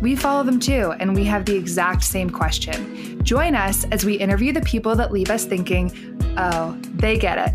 we follow them too, and we have the exact same question. Join us as we interview the people that leave us thinking, oh, they get it.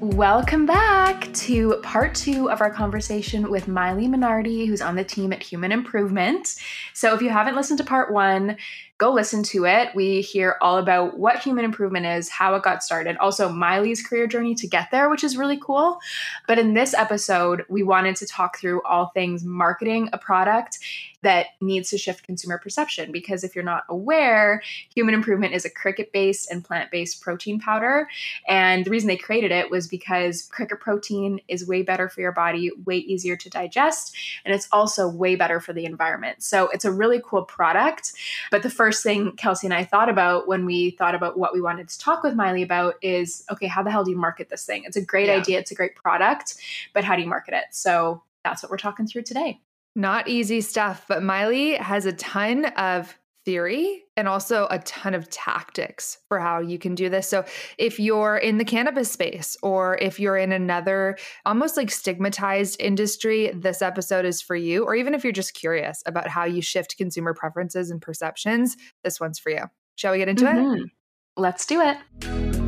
Welcome back to part two of our conversation with Miley Minardi, who's on the team at Human Improvement. So, if you haven't listened to part one, go listen to it. We hear all about what human improvement is, how it got started, also Miley's career journey to get there, which is really cool. But in this episode, we wanted to talk through all things marketing a product that needs to shift consumer perception. Because if you're not aware, human improvement is a cricket based and plant based protein powder. And the reason they created it was because cricket protein is way better for your body, way easier to digest, and it's also way better for the environment. So it's a really cool product. But the first thing Kelsey and I thought about when we thought about what we wanted to talk with Miley about is okay, how the hell do you market this thing? It's a great yeah. idea, it's a great product, but how do you market it? So that's what we're talking through today. Not easy stuff, but Miley has a ton of theory and also a ton of tactics for how you can do this. So, if you're in the cannabis space or if you're in another almost like stigmatized industry, this episode is for you. Or even if you're just curious about how you shift consumer preferences and perceptions, this one's for you. Shall we get into mm-hmm. it? Let's do it.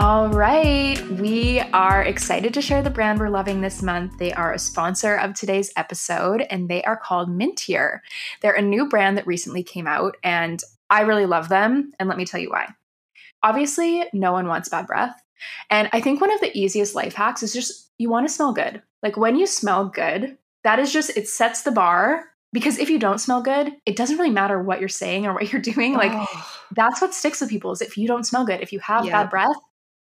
All right. We are excited to share the brand we're loving this month. They are a sponsor of today's episode and they are called Mintier. They're a new brand that recently came out and I really love them. And let me tell you why. Obviously, no one wants bad breath. And I think one of the easiest life hacks is just you want to smell good. Like when you smell good, that is just, it sets the bar because if you don't smell good it doesn't really matter what you're saying or what you're doing like oh. that's what sticks with people is if you don't smell good if you have yeah. bad breath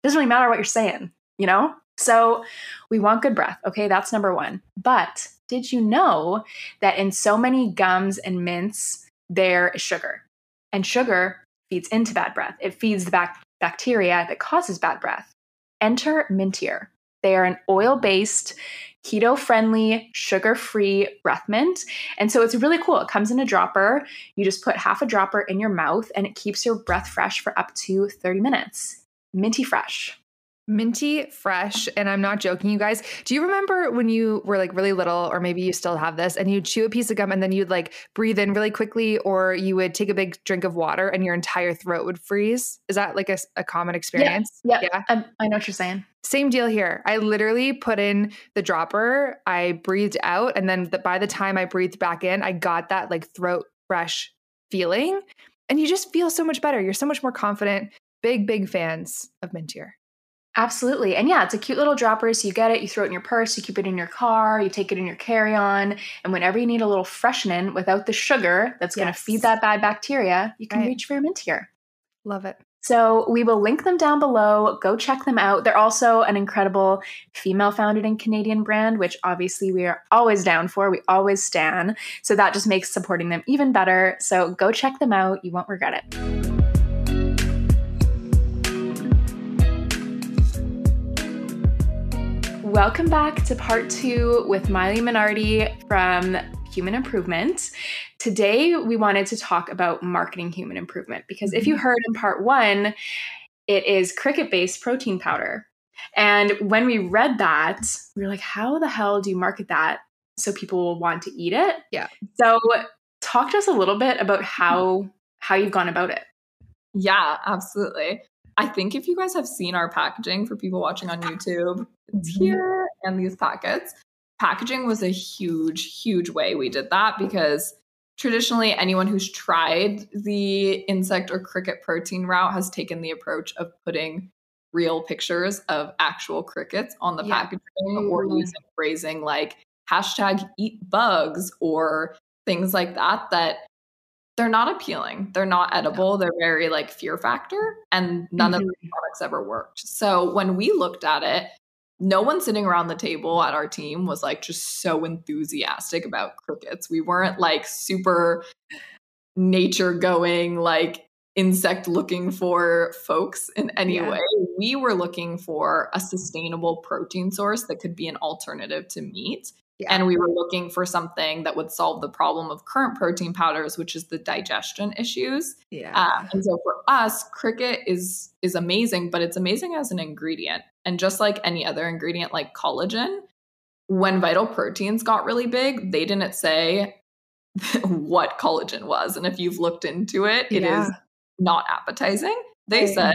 doesn't really matter what you're saying, you know? So we want good breath. Okay, that's number one. But did you know that in so many gums and mints, there is sugar? And sugar feeds into bad breath. It feeds the bac- bacteria that causes bad breath. Enter Mintier. They are an oil based, keto friendly, sugar free breath mint. And so it's really cool. It comes in a dropper. You just put half a dropper in your mouth and it keeps your breath fresh for up to 30 minutes minty fresh. Minty fresh. And I'm not joking, you guys. Do you remember when you were like really little, or maybe you still have this, and you'd chew a piece of gum and then you'd like breathe in really quickly, or you would take a big drink of water and your entire throat would freeze? Is that like a, a common experience? Yeah. yeah. I, I know what you're saying. Same deal here. I literally put in the dropper, I breathed out, and then the, by the time I breathed back in, I got that like throat fresh feeling. And you just feel so much better. You're so much more confident big, big fans of Mintier. Absolutely. And yeah, it's a cute little dropper. So you get it, you throw it in your purse, you keep it in your car, you take it in your carry on. And whenever you need a little freshening without the sugar that's yes. going to feed that bad bacteria, you can right. reach for your Mintier. Love it. So we will link them down below. Go check them out. They're also an incredible female founded and Canadian brand, which obviously we are always down for. We always stand. So that just makes supporting them even better. So go check them out. You won't regret it. Welcome back to part two with Miley Minardi from Human Improvement. Today, we wanted to talk about marketing human improvement because if you mm-hmm. heard in part one, it is cricket based protein powder. And when we read that, we were like, how the hell do you market that so people will want to eat it? Yeah. So, talk to us a little bit about how how you've gone about it. Yeah, absolutely. I think if you guys have seen our packaging for people watching on YouTube, it's mm-hmm. here and these packets. Packaging was a huge, huge way we did that because traditionally anyone who's tried the insect or cricket protein route has taken the approach of putting real pictures of actual crickets on the yeah. packaging or using phrasing like hashtag eat bugs or things like that that they're not appealing. They're not edible. They're very like fear factor, and none Mhm. of the products ever worked. So when we looked at it, no one sitting around the table at our team was like just so enthusiastic about crickets. We weren't like super nature going, like insect looking for folks in any Yeah. way. We were looking for a sustainable protein source that could be an alternative to meat. Yeah. And we were looking for something that would solve the problem of current protein powders, which is the digestion issues. yeah. Um, and so for us, cricket is is amazing, but it's amazing as an ingredient. And just like any other ingredient, like collagen, when Vital Proteins got really big, they didn't say what collagen was. And if you've looked into it, it is Yeah. not appetizing. They Right. said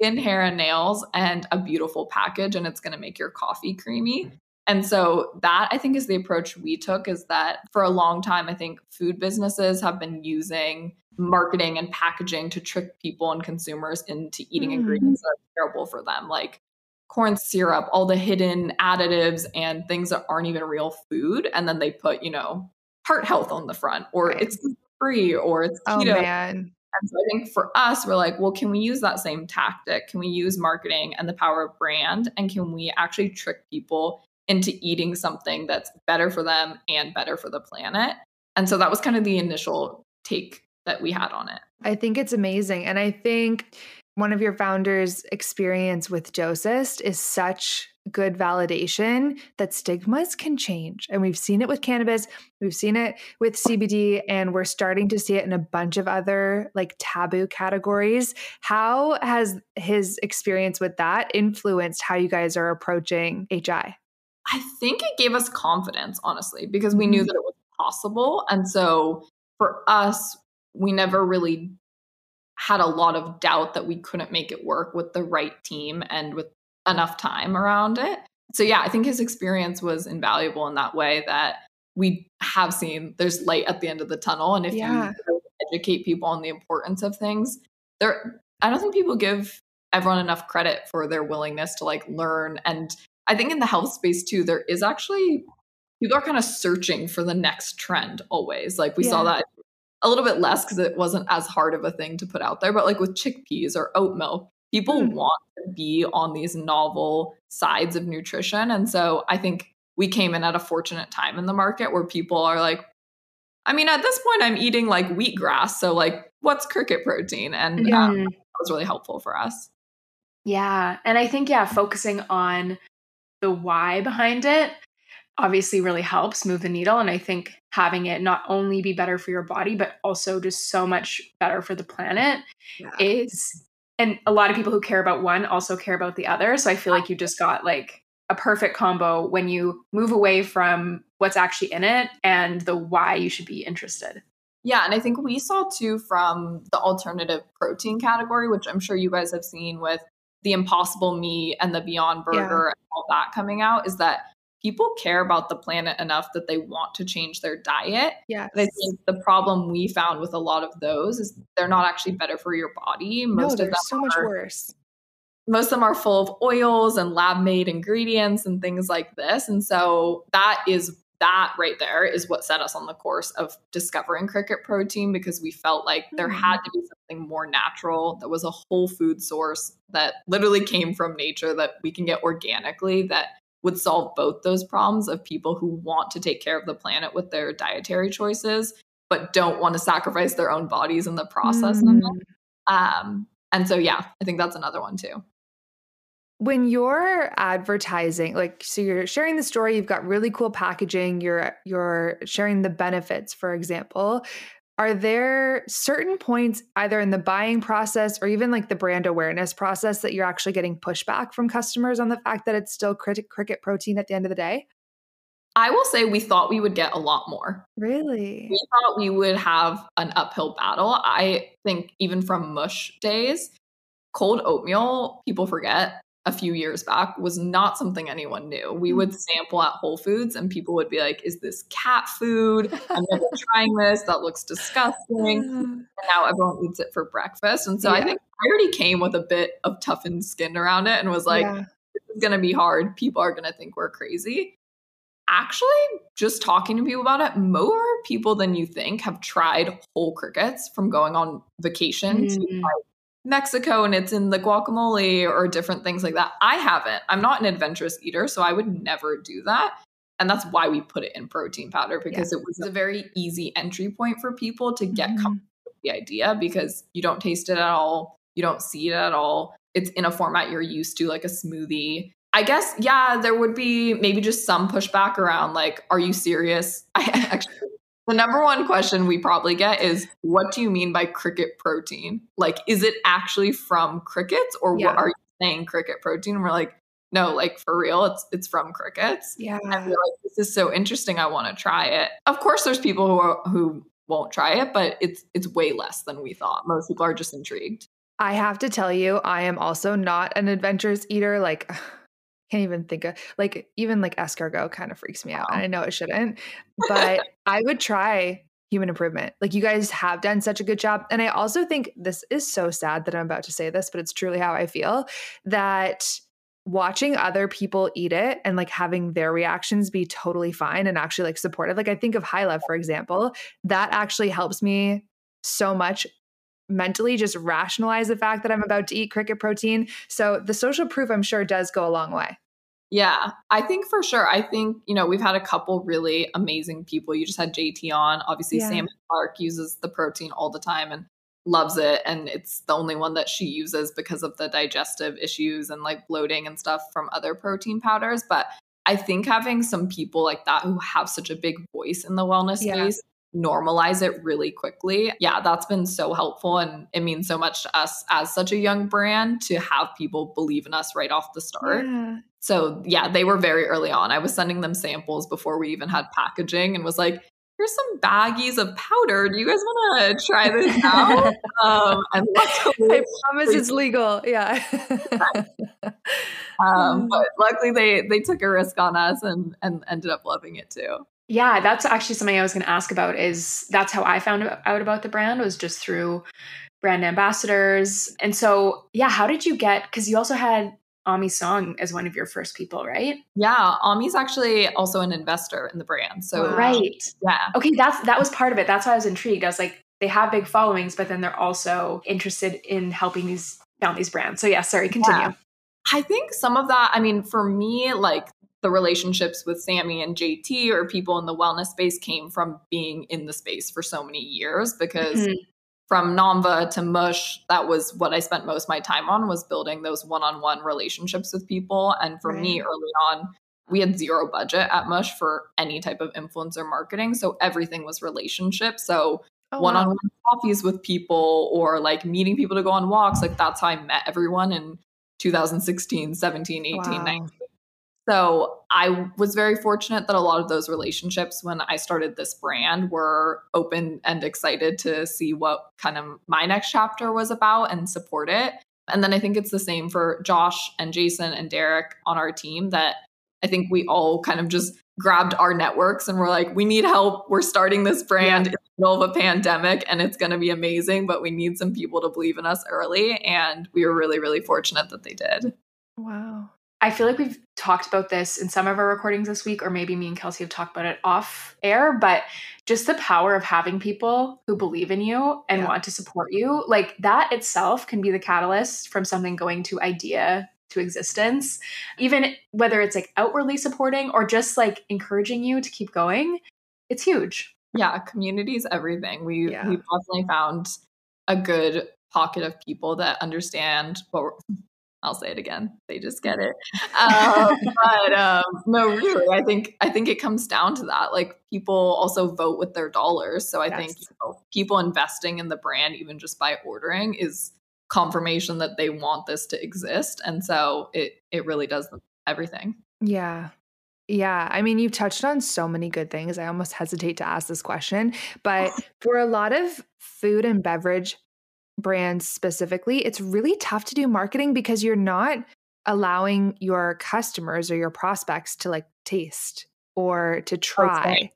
skin, hair, and nails, and a beautiful package, and it's going to make your coffee creamy. And so that I think is the approach we took is that for a long time, I think food businesses have been using marketing and packaging to trick people and consumers into eating Mm. ingredients that are terrible for them, like corn syrup, all the hidden additives and things that aren't even real food. And then they put, you know, heart health on the front, or Right. it's free, or it's oh keto. man. And so I think for us, we're like, well, can we use that same tactic? Can we use marketing and the power of brand? And can we actually trick people into eating something that's better for them and better for the planet? And so that was kind of the initial take that we had on it. I think it's amazing. And I think one of your founders' experience with Josist is such good validation that stigmas can change. And we've seen it with cannabis, we've seen it with CBD, and we're starting to see it in a bunch of other like taboo categories. How has his experience with that influenced how you guys are approaching HI? I think it gave us confidence, honestly, because we knew Mhm. that it was possible. And so for us, we never really had a lot of doubt that we couldn't make it work with the right team and with enough time around it. So yeah, I think his experience was invaluable in that way that we have seen there's light at the end of the tunnel and if Yeah. you educate people on the importance of things, there I don't think people give everyone enough credit for their willingness to like learn and I think in the health space too there is actually people are kind of searching for the next trend always. Like we saw that a little bit less because it wasn't as hard of a thing to put out there. But like with chickpeas or oat milk, people Hmm. want to be on these novel sides of nutrition. And so I think we came in at a fortunate time in the market where people are like, I mean, at this point, I'm eating like wheatgrass. So, like, what's cricket protein? And Yeah. um, Mhm. that was really helpful for us. Yeah. And I think, yeah, focusing on the why behind it obviously really helps move the needle. And I think having it not only be better for your body, but also just so much better for the planet is, and a lot of people who care about one also care about the other. So I feel like you just got like a perfect combo when you move away from what's actually in it and the why you should be interested. Yeah, and I think we saw too from the alternative protein category, which I'm sure you guys have seen with the Impossible Meat and the Beyond Yeah. Burger and all that coming out, is that people care about the planet enough that they want to change their diet. Yeah. I think the problem we found with a lot of those is they're not actually better for your body. no, Most of they're them so much worse. most of them are full of oils and lab made ingredients and things like this. And so that is that right there is what set us on the course of discovering cricket protein because we felt like there Mm. had to be something more natural that was a whole food source that literally came from nature that we can get organically that would solve both those problems of people who want to take care of the planet with their dietary choices but don't want to sacrifice their own bodies in the process Mm. Um, and so yeah, I think that's another one too. When you're advertising like so you're sharing the story you've got really cool packaging you're you're sharing the benefits for example are there certain points either in the buying process or even like the brand awareness process that you're actually getting pushback from customers on the fact that it's still cricket cricket protein at the end of the day I will say we thought we would get a lot more. really We thought we would have an uphill battle. I think even from mush days, cold oatmeal, people forget a few years back was not something anyone knew. We would sample at Whole Foods and people would be like, is this cat food? I'm never trying this. That looks disgusting. And now everyone eats it for breakfast. And so I think I already came with a bit of toughened skin around it and was like, Yeah. this is going to be hard. People are going to think we're crazy. actually just talking to people about it, more people than you think have tried whole crickets from going on vacation mm. to like Mexico and it's in the guacamole or different things like that. I haven't. I'm not an adventurous eater, so I would never do that. And that's why we put it in protein powder because yeah. it was a very easy entry point for people to get mm. comfortable with the idea because you don't taste it at all, you don't see it at all. It's in a format you're used to, like a smoothie. I guess, yeah, there would be maybe just some pushback around like, are you serious? I actually the number one question we probably get is what do you mean by cricket protein? Like, is it actually from crickets or yeah. what are you saying cricket protein? And we're like, no, like for real, it's it's from crickets. Yeah. I feel like this is so interesting. I want to try it. Of course, there's people who are, who won't try it, but it's it's way less than we thought. Most people are just intrigued. I have to tell you, I am also not an adventurous eater. Like can't even think of like even like escargot kind of freaks me out. And I know it shouldn't, but I would try human improvement. Like you guys have done such a good job. And I also think this is so sad that I'm about to say this, but it's truly how I feel that watching other people eat it and like having their reactions be totally fine and actually like supportive. Like I think of High Love, for example, that actually helps me so much mentally just rationalize the fact that I'm about to eat cricket protein. So the social proof, I'm sure, does go a long way. Yeah, I think for sure. I think, you know, we've had a couple really amazing people. You just had JT on. Obviously, yeah. Sam Clark uses the protein all the time and loves it. And it's the only one that she uses because of the digestive issues and like bloating and stuff from other protein powders. But I think having some people like that who have such a big voice in the wellness yeah. space normalize it really quickly. Yeah, that's been so helpful. And it means so much to us as such a young brand to have people believe in us right off the start. Yeah. So, yeah, they were very early on. I was sending them samples before we even had packaging and was like, here's some baggies of powder. Do you guys want to try this out? um, and luckily, I promise it's legal. Yeah. um, but luckily, they they took a risk on us and and ended up loving it too. Yeah, that's actually something I was going to ask about. Is that's how I found out about the brand was just through brand ambassadors. And so, yeah, how did you get? Because you also had Ami Song as one of your first people, right? Yeah, Ami's actually also an investor in the brand. So right, yeah. Okay, that's that was part of it. That's why I was intrigued. I was like, they have big followings, but then they're also interested in helping these found these brands. So yeah, sorry, continue. Yeah. I think some of that. I mean, for me, like the relationships with Sammy and JT or people in the wellness space came from being in the space for so many years because mm-hmm. From Namva to Mush, that was what I spent most of my time on was building those one-on-one relationships with people. And for right. me early on, we had zero budget at Mush for any type of influencer marketing. So everything was relationship. So oh, one-on-one wow. coffees with people or like meeting people to go on walks. Like that's how I met everyone in 2016, 17, 18, wow. 19. So I was very fortunate that a lot of those relationships when I started this brand were open and excited to see what kind of my next chapter was about and support it. And then I think it's the same for Josh and Jason and Derek on our team that I think we all kind of just grabbed our networks and we're like, we need help. We're starting this brand yeah. in the middle of a pandemic and it's going to be amazing, but we need some people to believe in us early. And we were really, really fortunate that they did. Wow. I feel like we've talked about this in some of our recordings this week, or maybe me and Kelsey have talked about it off air, but just the power of having people who believe in you and yeah. want to support you, like that itself can be the catalyst from something going to idea to existence. Even whether it's like outwardly supporting or just like encouraging you to keep going, it's huge. Yeah, community is everything. We yeah. we definitely found a good pocket of people that understand what we're I'll say it again. They just get it. Um, but um, no, really, I think I think it comes down to that. Like people also vote with their dollars, so I yes. think you know, people investing in the brand, even just by ordering, is confirmation that they want this to exist, and so it it really does everything. Yeah. Yeah, I mean, you've touched on so many good things. I almost hesitate to ask this question, but for a lot of food and beverage brands specifically, it's really tough to do marketing because you're not allowing your customers or your prospects to like taste or to try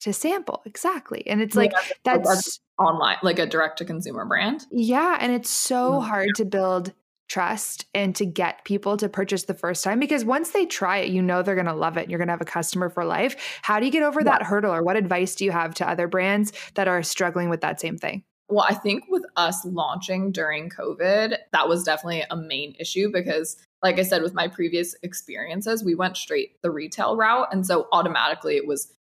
to sample exactly and it's like yeah, that's online like a direct to consumer brand yeah and it's so mm-hmm. hard to build trust and to get people to purchase the first time because once they try it you know they're going to love it and you're going to have a customer for life how do you get over yeah. that hurdle or what advice do you have to other brands that are struggling with that same thing well i think with us launching during covid that was definitely a main issue because like i said with my previous experiences we went straight the retail route and so automatically it was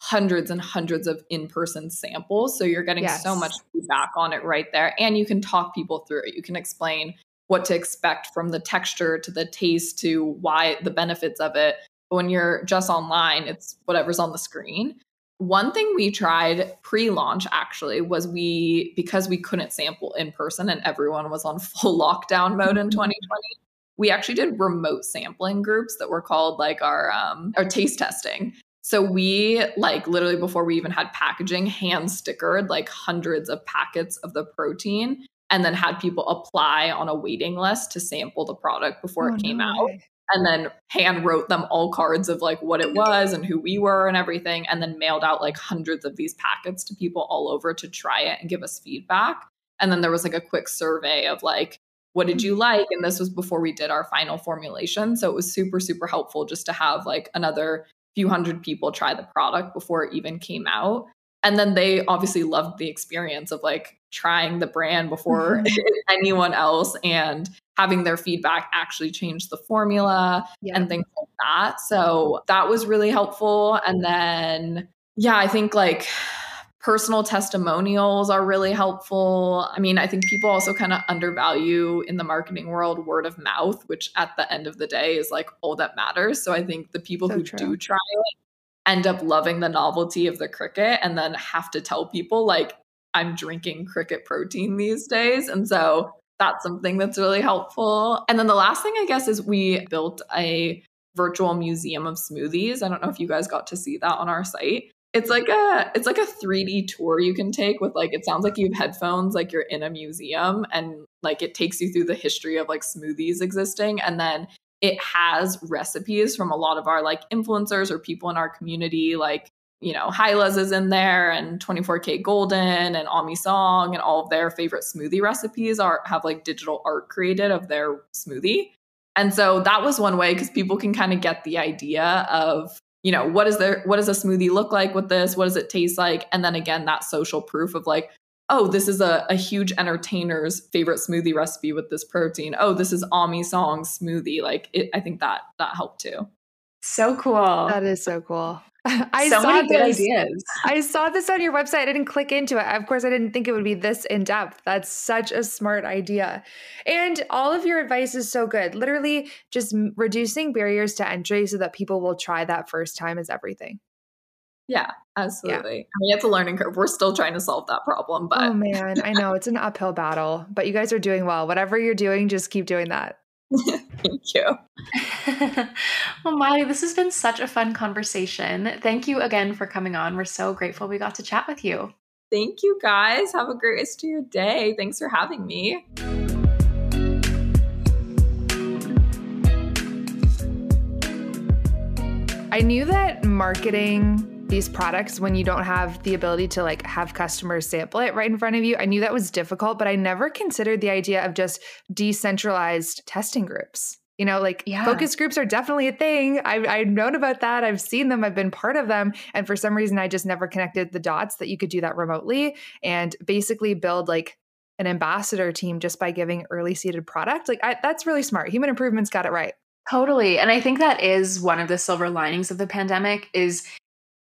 hundreds and hundreds of in-person samples so you're getting yes. so much feedback on it right there and you can talk people through it you can explain what to expect from the texture to the taste to why the benefits of it. But when you're just online, it's whatever's on the screen. One thing we tried pre launch actually was we, because we couldn't sample in person and everyone was on full lockdown mode in 2020, mm-hmm. we actually did remote sampling groups that were called like our, um, our taste testing. So we like literally before we even had packaging, hand stickered like hundreds of packets of the protein and then had people apply on a waiting list to sample the product before oh, it came no out. And then hand wrote them all cards of like what it was and who we were and everything, and then mailed out like hundreds of these packets to people all over to try it and give us feedback. And then there was like a quick survey of like, what did you like? And this was before we did our final formulation. So it was super, super helpful just to have like another few hundred people try the product before it even came out and then they obviously loved the experience of like trying the brand before mm-hmm. anyone else and having their feedback actually change the formula yeah. and things like that so that was really helpful and then yeah i think like personal testimonials are really helpful i mean i think people also kind of undervalue in the marketing world word of mouth which at the end of the day is like all that matters so i think the people so who true. do try it end up loving the novelty of the Cricket and then have to tell people like I'm drinking Cricket protein these days. And so that's something that's really helpful. And then the last thing I guess is we built a virtual museum of smoothies. I don't know if you guys got to see that on our site. It's like a it's like a 3D tour you can take with like it sounds like you have headphones like you're in a museum and like it takes you through the history of like smoothies existing and then it has recipes from a lot of our like influencers or people in our community like you know hylas is in there and 24kGoldn and ami song and all of their favorite smoothie recipes are have like digital art created of their smoothie and so that was one way because people can kind of get the idea of you know what is there what does a smoothie look like with this what does it taste like and then again that social proof of like oh, this is a, a huge entertainer's favorite smoothie recipe with this protein. Oh, this is Ami Song's smoothie. Like, it, I think that that helped too. So cool. That is so cool. I so saw this. ideas. I saw this on your website. I didn't click into it. Of course, I didn't think it would be this in depth. That's such a smart idea. And all of your advice is so good. Literally, just reducing barriers to entry so that people will try that first time is everything. Yeah, absolutely. Yeah. I mean, it's a learning curve. We're still trying to solve that problem, oh, but oh man, I know it's an uphill battle, but you guys are doing well. Whatever you're doing, just keep doing that. Thank you. well, Molly, this has been such a fun conversation. Thank you again for coming on. We're so grateful we got to chat with you. Thank you, guys. Have a great rest of your day. Thanks for having me. I knew that marketing these products when you don't have the ability to like have customers sample it right in front of you. I knew that was difficult, but I never considered the idea of just decentralized testing groups. You know, like yeah. focus groups are definitely a thing. I, I've known about that. I've seen them. I've been part of them. And for some reason, I just never connected the dots that you could do that remotely and basically build like an ambassador team just by giving early seeded product. Like I, that's really smart. Human improvement's got it right. Totally. And I think that is one of the silver linings of the pandemic is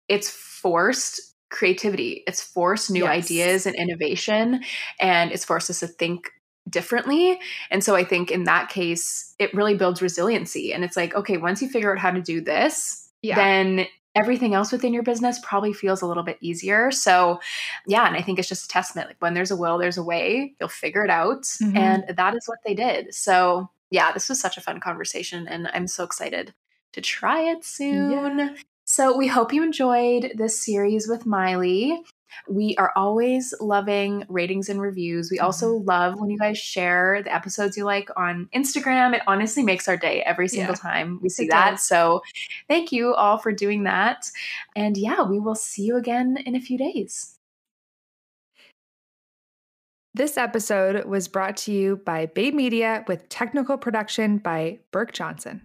it's forced creativity. It's forced new yes. ideas and innovation and it's forced us to think differently. And so I think in that case, it really builds resiliency. And it's like, okay, once you figure out how to do this, yeah. then everything else within your business probably feels a little bit easier. So, yeah, and I think it's just a testament. Like when there's a will, there's a way. You'll figure it out. Mm-hmm. And that is what they did. So, yeah, this was such a fun conversation. And I'm so excited to try it soon. Yeah. So, we hope you enjoyed this series with Miley. We are always loving ratings and reviews. We also mm-hmm. love when you guys share the episodes you like on Instagram. It honestly makes our day every single yeah, time we see that. Does. So, thank you all for doing that. And yeah, we will see you again in a few days. This episode was brought to you by Babe Media with technical production by Burke Johnson.